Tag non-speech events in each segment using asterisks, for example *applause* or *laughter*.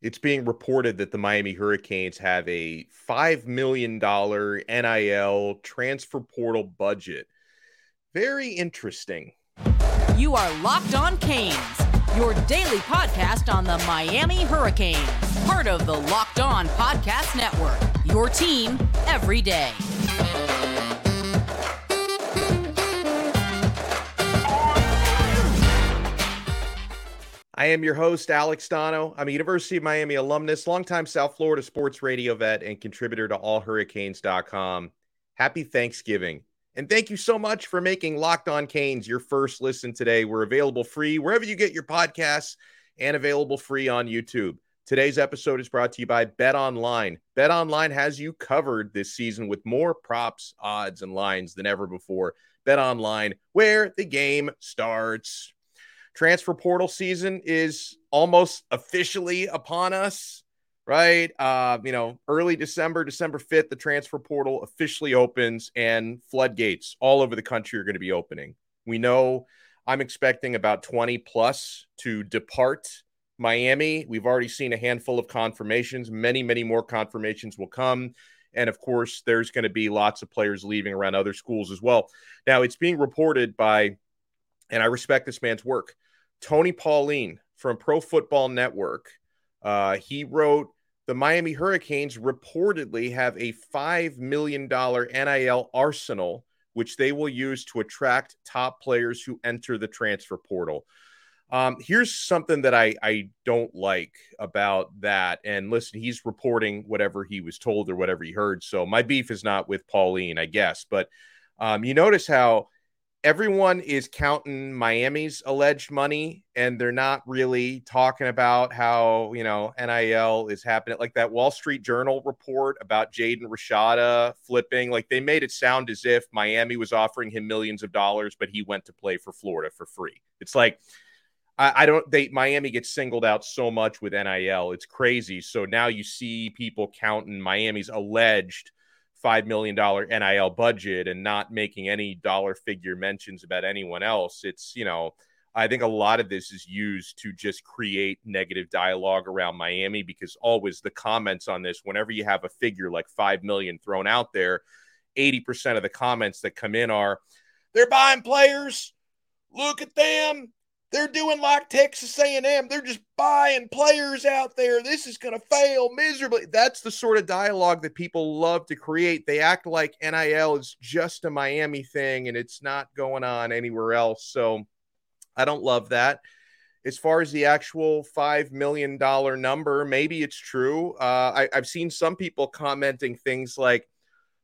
it's being reported that the Miami Hurricanes have a $5 million NIL transfer portal budget. Very interesting. You are Locked On Canes, your daily podcast on the Miami Hurricanes, part of the Locked On Podcast Network, your team every day. I am your host, Alex Donno. I'm a University of Miami alumnus, longtime South Florida sports radio vet, and contributor to allhurricanes.com. Happy Thanksgiving. And thank you so much for making Locked On Canes your first listen today. We're available free wherever you get your podcasts and available free on YouTube. Today's episode is brought to you by Bet Online. Bet Online has you covered this season with more props, odds, and lines than ever before. Bet Online, where the game starts transfer portal season is almost officially upon us, right? Uh, you know, early December, December 5th, the transfer portal officially opens and floodgates all over the country are going to be opening. We know I'm expecting about 20 plus to depart Miami. We've already seen a handful of confirmations. Many, many more confirmations will come. And of course, there's going to be lots of players leaving around other schools as well. Now, it's being reported by, and I respect this man's work, Tony Pauline from Pro Football Network. Uh, he wrote the Miami Hurricanes reportedly have a $5 million NIL arsenal, which they will use to attract top players who enter the transfer portal. Um, here's something that I, I don't like about that. And listen, he's reporting whatever he was told or whatever he heard. So my beef is not with Pauline, I guess. But um, you notice how everyone is counting Miami's alleged money and they're not really talking about how, you know, NIL is happening. Like that Wall Street Journal report about Jaden Rashada flipping, like they made it sound as if Miami was offering him millions of dollars, but he went to play for Florida for free. It's like, I, don't they Miami gets singled out so much with NIL. It's crazy. So now you see people counting Miami's alleged $5 million NIL budget and not making any dollar figure mentions about anyone else. It's, you know, I think a lot of this is used to just create negative dialogue around Miami because always the comments on this, whenever you have a figure like 5 million thrown out there, 80% of the comments that come in are, they're buying players. Look at them. They're doing like Texas A&M. They're just buying players out there. This is going to fail miserably. That's the sort of dialogue that people love to create. They act like NIL is just a Miami thing and it's not going on anywhere else. So I don't love that. As far as the actual $5 million number, maybe it's true. Uh, I, I've seen some people commenting things like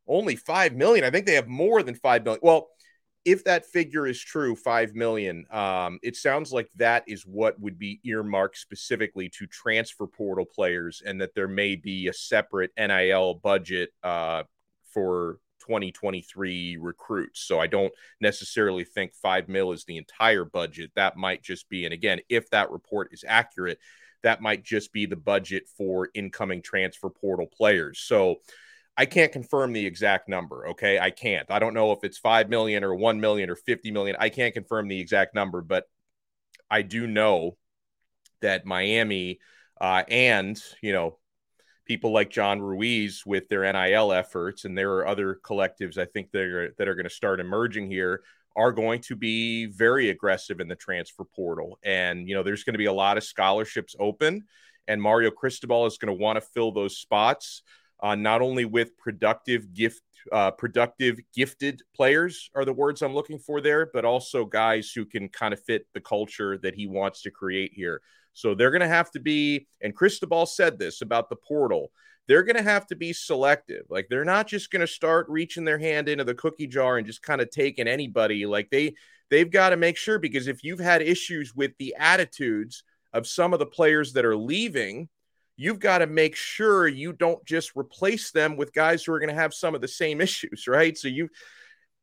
only 5 million. I think they have more than 5 million. Well, if that figure is true, five million, um, it sounds like that is what would be earmarked specifically to transfer portal players, and that there may be a separate NIL budget uh, for 2023 recruits. So I don't necessarily think five mil is the entire budget. That might just be, and again, if that report is accurate, that might just be the budget for incoming transfer portal players. So I can't confirm the exact number. Okay. I can't. I don't know if it's 5 million or 1 million or 50 million. I can't confirm the exact number, but I do know that Miami uh, and, you know, people like John Ruiz with their NIL efforts, and there are other collectives I think that are, that are going to start emerging here, are going to be very aggressive in the transfer portal. And, you know, there's going to be a lot of scholarships open, and Mario Cristobal is going to want to fill those spots uh, not only with productive gift uh, productive gifted players are the words i'm looking for there but also guys who can kind of fit the culture that he wants to create here. So they're going to have to be and cristobal said this about the portal they're going to have to be selective. Like they're not just going to start reaching their hand into the cookie jar and just kind of taking anybody. Like they they've got to make sure because if you've had issues with the attitudes of some of the players that are leaving you've got to make sure you don't just replace them with guys who are going to have some of the same *laughs* issues, right? So you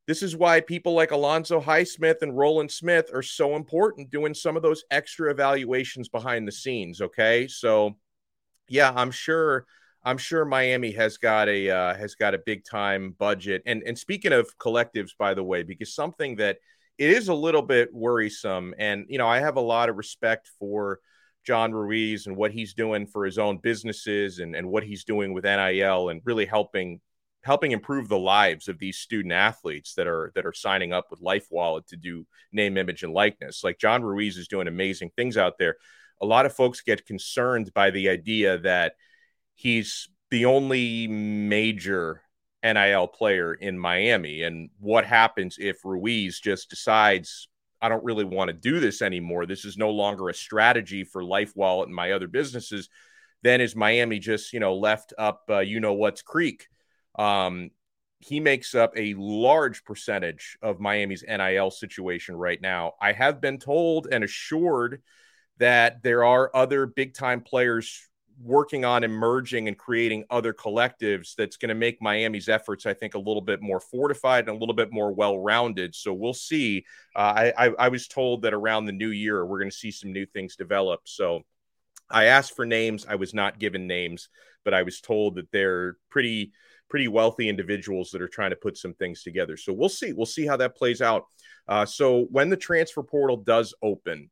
this is why people like Alonzo Highsmith and Roland Smith are so important doing some of those extra evaluations behind the scenes, okay? So yeah, I'm sure I'm sure Miami has got a uh, has got a big time budget. And and speaking of collectives by the way, because something that it is a little bit worrisome and you know, I have a lot of respect for John Ruiz and what he's doing for his own businesses and, and what he's doing with NIL and really helping helping improve the lives of these student athletes that are that are signing up with Life Wallet to do name, image, and likeness. Like John Ruiz is doing amazing things out there. A lot of folks get concerned by the idea that he's the only major NIL player in Miami. And what happens if Ruiz just decides, I don't really want to do this anymore? This is no longer a strategy for Life Wallet and my other businesses. Then is Miami just, you know, left up, uh, you know, what's creek? Um, he makes up a large percentage of Miami's NIL situation right now. I have been told and assured that there are other big time players working on emerging and creating other collectives that's going to make Miami's efforts, I think, a little bit more fortified and a little bit more well rounded. So we'll see. Uh, I, I, I was told that around the new year, we're going to see some new things develop. So I asked for names. I was not given names, but I was told that they're pretty pretty wealthy individuals that are trying to put some things together. So we'll see. We'll see how that plays out. Uh, so when the transfer portal does open,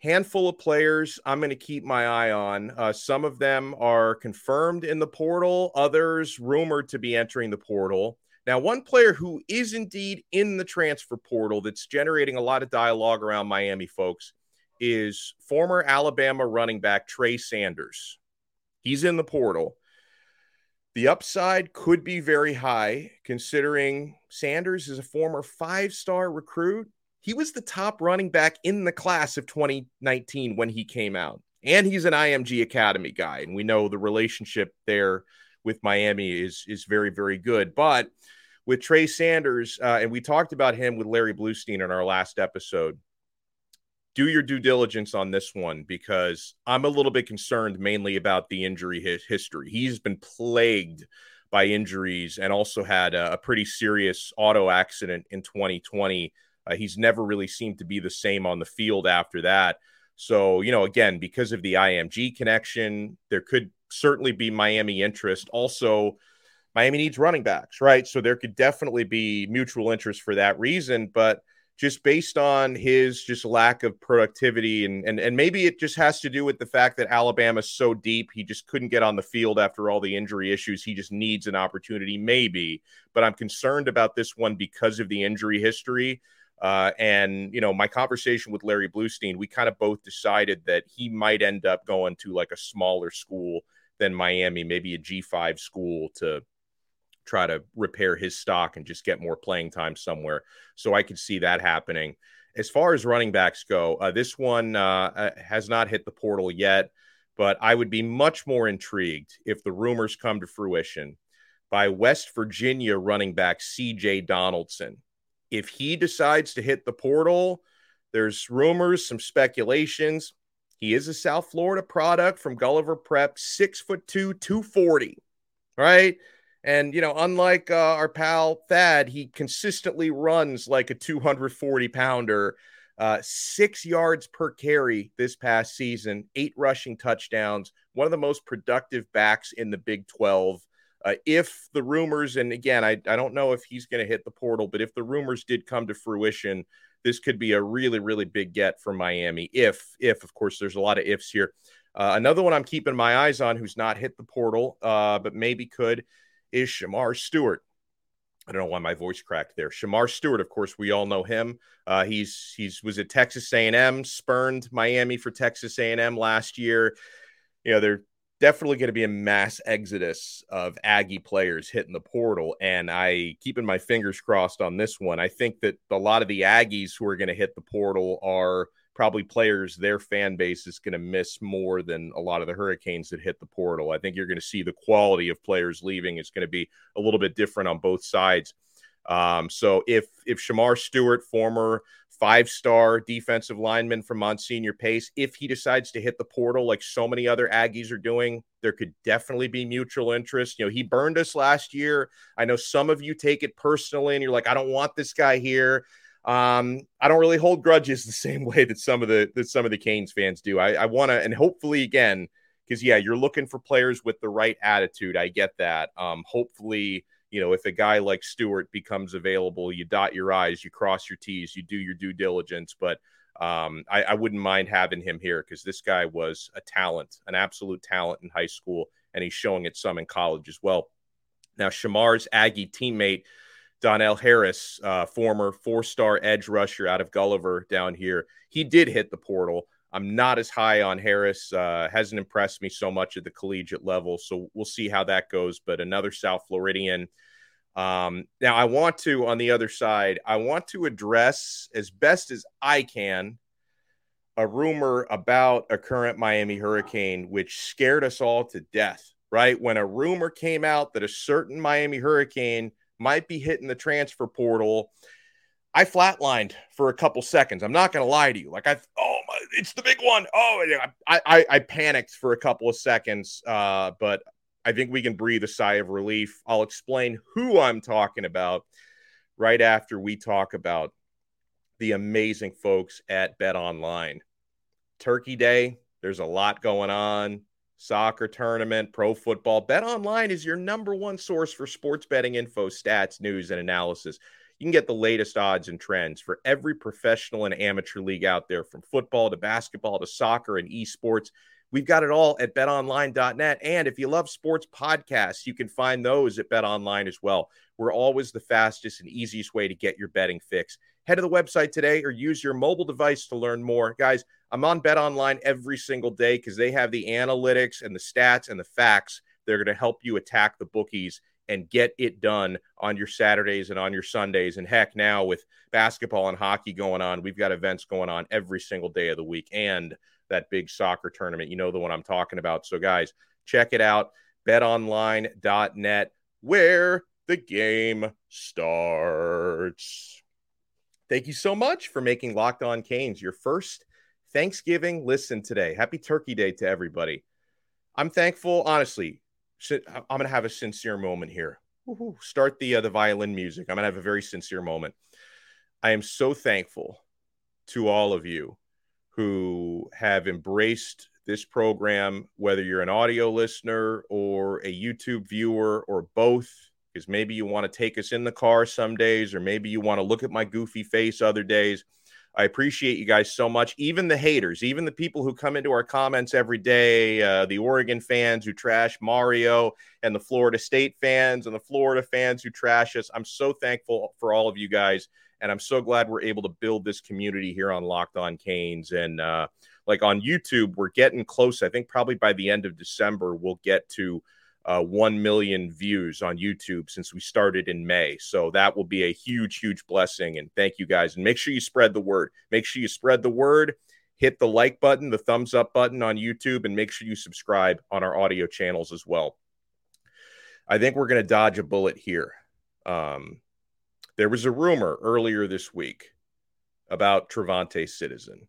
handful of players I'm going to keep my eye on. Uh, some of them are confirmed in the portal, others rumored to be entering the portal. Now, one player who is indeed in the transfer portal that's generating a lot of dialogue around Miami folks is former Alabama running back Trey Sanders. He's in the portal. The upside could be very high considering Sanders is a former five star recruit. He was the top running back in the class of 2019 when he came out. And he's an IMG Academy guy. And we know the relationship there with Miami is, is very, very good. But with Trey Sanders, uh, and we talked about him with Larry Blustein in our last episode do your due diligence on this one because I'm a little bit concerned mainly about the injury history. He's been plagued by injuries and also had a, a pretty serious auto accident in 2020. Uh, he's never really seemed to be the same on the field after that. So, you know, again, because of the IMG connection, there could certainly be Miami interest. Also, Miami needs running backs, right? So there could definitely be mutual interest for that reason. But just based on his just lack of productivity and and and maybe it just has to do with the fact that Alabama's so deep he just couldn't get on the field after all the injury issues he just needs an opportunity maybe but I'm concerned about this one because of the injury history uh, and you know my conversation with Larry Blustein, we kind of both decided that he might end up going to like a smaller school than Miami maybe a G5 school to try to repair his stock and just get more playing time somewhere. So I could see that happening. As far as running backs go, uh, this one uh, uh has not hit the portal yet, but I would be much more intrigued if the rumors come to fruition by West Virginia running back CJ Donaldson. If he decides to hit the portal, there's rumors, some speculations. He is a South Florida product from Gulliver Prep, six foot two, 240, right? And, you know, unlike uh, our pal Thad, he consistently runs like a 240 pounder, uh, six yards per carry this past season, eight rushing touchdowns, one of the most productive backs in the Big 12. Uh, if the rumors, and again, I, I don't know if he's going to hit the portal, but if the rumors did come to fruition, this could be a really, really big get for Miami. If, if, of course, there's a lot of ifs here. Uh, another one I'm keeping my eyes on who's not hit the portal, uh, but maybe could is Shemar Stewart. I don't know why my voice cracked there. Shemar Stewart, of course, we all know him. Uh, he's he's was at Texas A&M, spurned Miami for Texas A&M last year. You know, they're definitely going to be a mass exodus of Aggie players hitting the portal, and I keeping my fingers crossed on this one. I think that a lot of the Aggies who are going to hit the portal are probably players their fan base is going to miss more than a lot of the Hurricanes that hit the portal. I think you're going to see the quality of players leaving is going to be a little bit different on both sides. Um, so if if Shemar Stewart, former five star defensive lineman from Monsignor Pace, if he decides to hit the portal like so many other Aggies are doing, there could definitely be mutual interest. You know, he burned us last year. I know some of you take it personally and you're like, I don't want this guy here. Um, I don't really hold grudges *laughs* the same way that some of the that some of the Canes fans do. I, I want to, and hopefully, again, because yeah, you're looking for players with the right attitude. I get that. Um, hopefully, you know, if a guy like Stewart becomes available, you dot your I's, you cross your T's, you do your due diligence. But Um, I, I, wouldn't mind having him here because this guy was a talent, an absolute talent in high school, and he's showing it some in college as well. Now, Shemar's Aggie teammate, Donnell Harris, uh, former four star edge rusher out of Gulliver down here, he did hit the portal. I'm not as high on Harris. Uh, hasn't impressed me so much at the collegiate level. So we'll see how that goes. But another South Floridian. Um, now, I want to, on the other side, I want to address as best as I can a rumor about a current Miami hurricane, which scared us all to death, right? When a rumor came out that a certain Miami hurricane might be hitting the transfer portal I flatlined for a couple seconds. I'm not going to lie to you. Like I, oh, it's the big one. Oh, I, I, I panicked for a couple of seconds, uh, but I think we can breathe a sigh of relief. I'll explain who I'm talking about right after we talk about the amazing folks at Bet Online. Turkey Day, there's a lot going on. Soccer tournament, pro football. Bet Online is your number one source for sports betting info, stats, news, and analysis. You can get the latest odds and trends for every professional and amateur league out there, from football to basketball to soccer and esports. We've got it all at betonline.net. And if you love sports podcasts, you can find those at betonline as well. We're always the fastest and easiest way to get your betting fix. Head to the website today or use your mobile device to learn more. Guys, I'm on betonline every single day because they have the analytics and the stats and the facts. They're going to help you attack the bookies and get it done on your Saturdays and on your Sundays. And heck, now with basketball and hockey going on, we've got events going on every single day of the week and that big soccer tournament. You know the one I'm talking about. So, guys, check it out betonline.net, where the game starts. Thank you so much for making Locked On Canes your first Thanksgiving listen today. Happy Turkey Day to everybody. I'm thankful, honestly, I'm going to have a sincere moment here. Woo-hoo. Start the uh, the violin music. I'm going to have a very sincere moment. I am so thankful to all of you who have embraced this program, whether you're an audio listener or a YouTube viewer or both, because maybe you want to take us in the car some days, or maybe you want to look at my goofy face other days. I appreciate you guys so much. Even the haters, even the people who come into our comments every day, uh, the Oregon fans who trash Mario, and the Florida State fans and the Florida fans who trash us. I'm so thankful for all of you guys. And I'm so glad we're able to build this community here on Locked On Canes. And uh, like on YouTube, we're getting close. I think probably by the end of December, we'll get to uh, 1 million views on YouTube since we started in May. So that will be a huge, huge blessing. And thank you guys. And make sure you spread the word. Make sure you spread the word. Hit the like button, the thumbs up button on YouTube, and make sure you subscribe on our audio channels as well. I think we're going to dodge a bullet here. Um, there was a rumor earlier this week about TreVonte Citizen.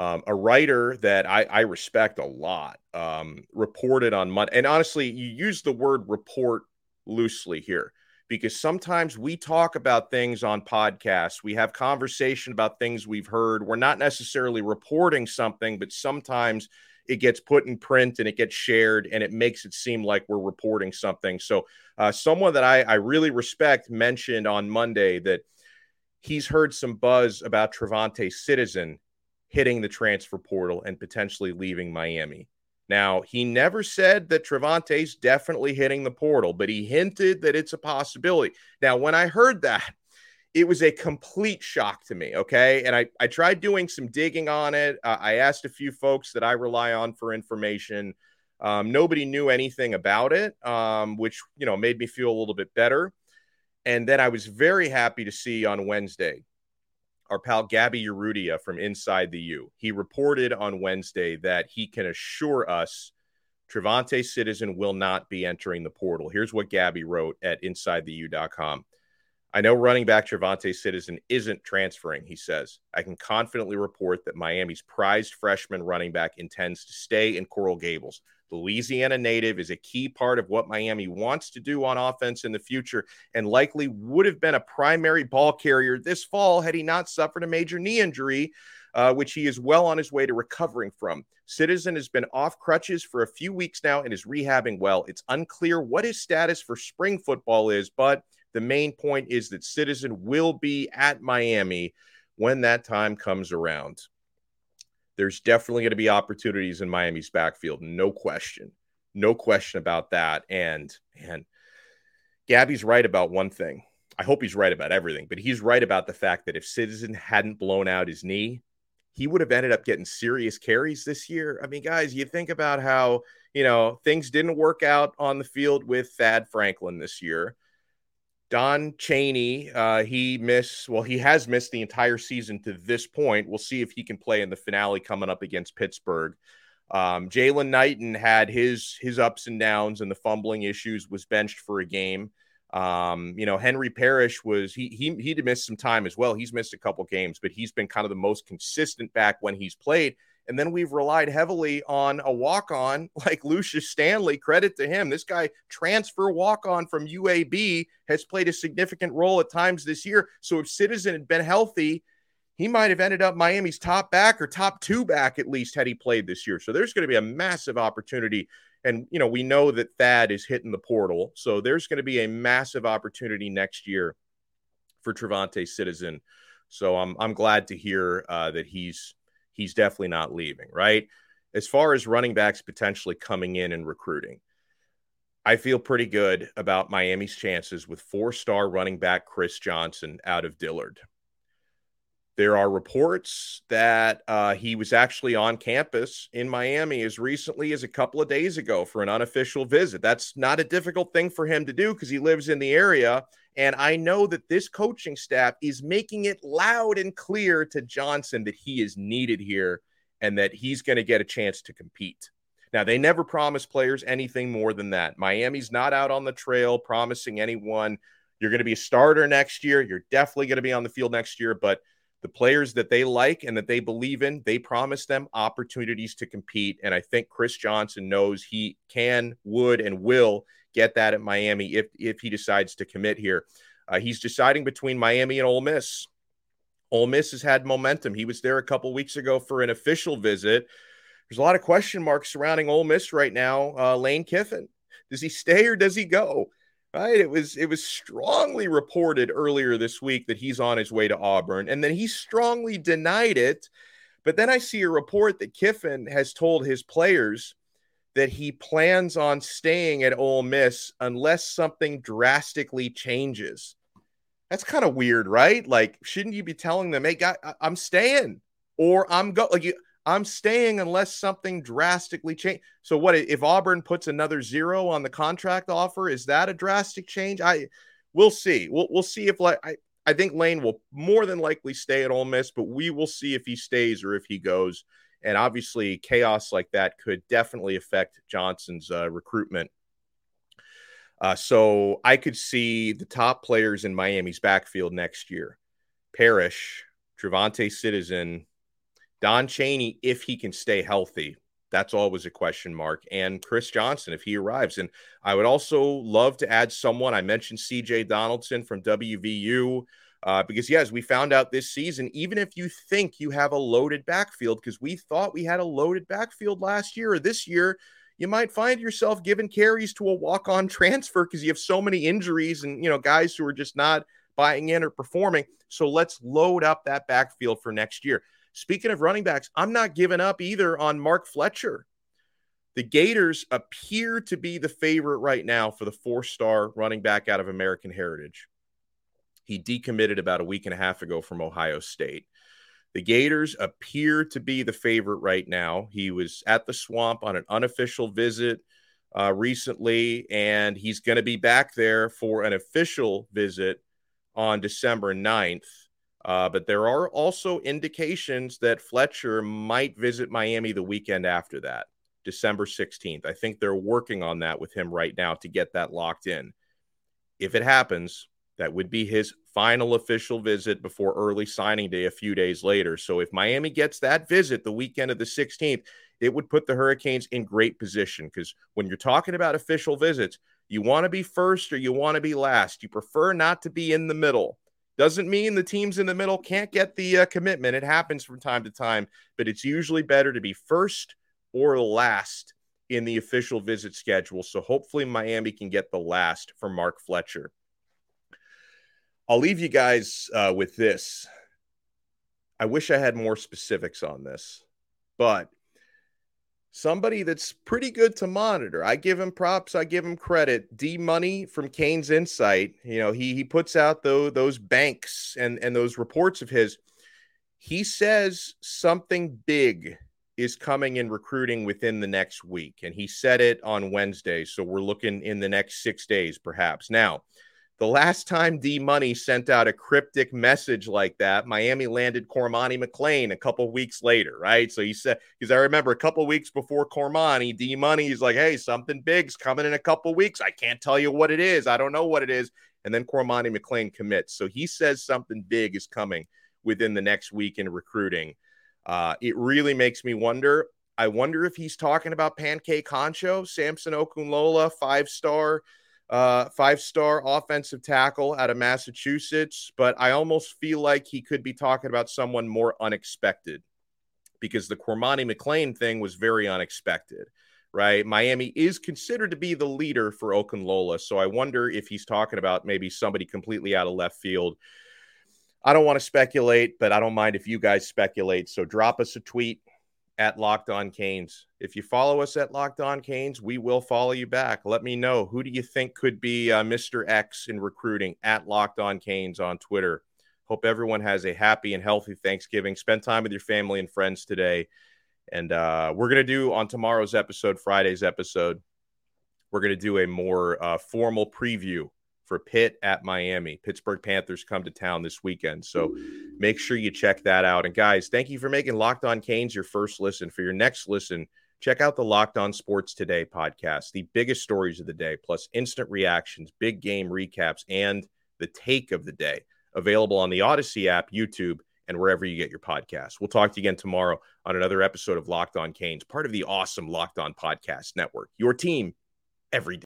Um, a writer that I, I respect a lot um, reported on Monday. And honestly, you use the word report loosely here because sometimes we talk about things on podcasts. We have conversation about things we've heard. We're not necessarily reporting something, but sometimes it gets put in print and it gets shared and it makes it seem like we're reporting something. So, uh, someone that I, I really respect mentioned on Monday that he's heard some buzz about TreVonte Citizen hitting the transfer portal and potentially leaving Miami. Now, he never said that TreVonte's definitely hitting the portal, but he hinted that it's a possibility. Now, when I heard that, it was a complete shock to me. Okay. And I, I tried doing some digging on it. Uh, I asked a few folks that I rely on for information. Um, nobody knew anything about it, um, which, you know, made me feel a little bit better. And then I was very happy to see on Wednesday our pal Gabby Urrutia from Inside the U. He reported on Wednesday that he can assure us TreVonte Citizen will not be entering the portal. Here's what Gabby wrote at InsideTheU.com. I know running back TreVonte Citizen isn't transferring, he says. I can confidently report that Miami's prized freshman running back intends to stay in Coral Gables. Louisiana native is a key part of what Miami wants to do on offense in the future and likely would have been a primary ball carrier this fall had he not suffered a major knee injury, uh, which he is well on his way to recovering from. Citizen has been off crutches for a few weeks now and is rehabbing well. It's unclear what his status for spring football is, but the main point is that Citizen will be at Miami when that time comes around. There's definitely going to be opportunities in Miami's backfield. No question. No question about that. And man, Gabby's right about one thing. I hope he's right about everything, but he's right about the fact that if Citizen hadn't blown out his knee, he would have ended up getting serious carries this year. I mean, guys, you think about how, you know, things didn't work out on the field with Thad Franklin this year. Don Chaney, uh, he missed, well, he has missed the entire season to this point. We'll see if he can play in the finale coming up against Pittsburgh. Um, Jaylan Knighton had his his ups and downs and the fumbling issues, was benched for a game. Um, you know, Henry Parrish was he he he'd missed some time as well. He's missed a couple games, but he's been kind of the most consistent back when he's played. And then we've relied heavily on a walk on *laughs* like Lucius Stanley. Credit to him. This guy, transfer walk on from UAB, has played a significant role at times this year. So if Citizen had been healthy, he might have ended up Miami's top back or top two back at least had he played this year. So there's going to be a massive opportunity. And, you know, we know that Thad is hitting the portal. So there's going to be a massive opportunity next year for TreVonte Citizen. So I'm, I'm glad to hear uh, that he's he's definitely not leaving, right? As far as running backs potentially coming in and recruiting, I feel pretty good about Miami's chances with four star running back Chris Johnson out of Dillard. There are reports that uh, he was actually on campus in Miami as recently as a couple of days ago for an unofficial visit. That's not a difficult thing for him to do because he lives in the area. And I know that this coaching staff is making it loud and clear to Johnson that he is needed here and that he's going to get a chance to compete. Now, they never promise players anything more than that. Miami's not out on the trail promising anyone you're going to be a starter next year. You're definitely going to be on the field next year. But the players that they like and that they believe in, they promise them opportunities to compete. And I think Chris Johnson knows he can, would, and will get that at Miami if if he decides to commit here. Uh, he's deciding between Miami and Ole Miss. Ole Miss has had momentum. He was there a couple weeks ago for an official visit. There's a lot of question marks surrounding Ole Miss right now. Uh, Lane Kiffin, does he stay or does he go? Right? It was it was strongly reported earlier this week that he's on his way to Auburn, and then he strongly denied it. But then I see a report that Kiffin has told his players that he plans on staying at Ole Miss unless something drastically changes. That's kind of weird, right? Like, shouldn't you be telling them, "Hey, guy, I'm staying," or "I'm go like I'm staying unless something drastically change." So, what if Auburn puts another zero on the contract offer? Is that a drastic change? I we'll see. We'll we'll see if like I I think Lane will more than likely stay at Ole Miss, but we will see if he stays or if he goes. And obviously, chaos like that could definitely affect Johnson's uh, recruitment. Uh, so I could see the top players in Miami's backfield next year Parrish, TreVonte Citizen, Don Chaney, if he can stay healthy. That's always a question mark. And Chris Johnson, if he arrives. And I would also love to add someone. I mentioned CJ Donaldson from WVU. Uh, because, yes, we found out this season, even if you think you have a loaded backfield, because we thought we had a loaded backfield last year or this year, you might find yourself giving carries to a walk on *laughs* transfer because you have so many injuries and, you know, guys who are just not buying in or performing. So let's load up that backfield for next year. Speaking of running backs, I'm not giving up either on Mark Fletcher. The Gators appear to be the favorite right now for the four star running back out of American Heritage. He decommitted about a week and a half ago from Ohio State. The Gators appear to be the favorite right now. He was at the swamp on an unofficial visit uh, recently, and he's going to be back there for an official visit on December 9th. Uh, but there are also indications that Fletcher might visit Miami the weekend after that, December 16th. I think they're working on that with him right now to get that locked in. If it happens, that would be his final official visit before early signing day a few days later. So if Miami gets that visit the weekend of the 16th, it would put the Hurricanes in great position because when you're talking about official visits, you want to be first or you want to be last. You prefer not to be in the middle. Doesn't mean the teams in the middle can't get the uh, commitment. It happens from time to time, but it's usually better to be first or last in the official visit schedule. So hopefully Miami can get the last for Mark Fletcher. I'll leave you guys uh, with this. I wish I had more specifics on this, but somebody that's pretty good to monitor. I give him props. I give him credit. D Money from Canes Insight. You know, he he puts out those those banks and and those reports of his. He says something big is coming in recruiting within the next week, and he said it on Wednesday. So we're looking in the next six days, perhaps. Now, the last time D Money sent out a cryptic message like that, Miami landed Cormani McLean a couple weeks later, right? So he said, because I remember a couple weeks before Cormani, D Money, he's like, hey, something big's coming in a couple weeks. I can't tell you what it is. I don't know what it is. And then Cormani McLean commits. So he says something big is coming within the next week in recruiting. Uh, it really makes me wonder. I wonder if he's talking about Pancake Honcho, Samson Okunlola, five star uh, five star offensive tackle out of Massachusetts, but I almost feel like he could be talking about someone more unexpected because the Cormani McLean thing was very unexpected, right? Miami is considered to be the leader for Okunlola, so I wonder if he's talking about maybe somebody completely out of left field. I don't want to speculate, but I don't mind if you guys speculate. So drop us a tweet at Locked On Canes. If you follow us at Locked On Canes, we will follow you back. Let me know who do you think could be uh, Mr. X in recruiting at Locked On Canes on Twitter. Hope everyone has a happy and healthy Thanksgiving. Spend time with your family and friends today. And uh, we're going to do on tomorrow's episode, Friday's episode, we're going to do a more uh, formal preview for Pitt at Miami. Pittsburgh Panthers come to town this weekend. So make sure you check that out. And guys, thank you for making Locked On Canes your first listen. For your next listen, check out the Locked On Sports Today podcast, the biggest stories of the day, plus instant reactions, big game recaps, and the take of the day. Available on the Odyssey app, YouTube, and wherever you get your podcasts. We'll talk to you again tomorrow on another episode of Locked On Canes, part of the awesome Locked On Podcast Network. Your team every day.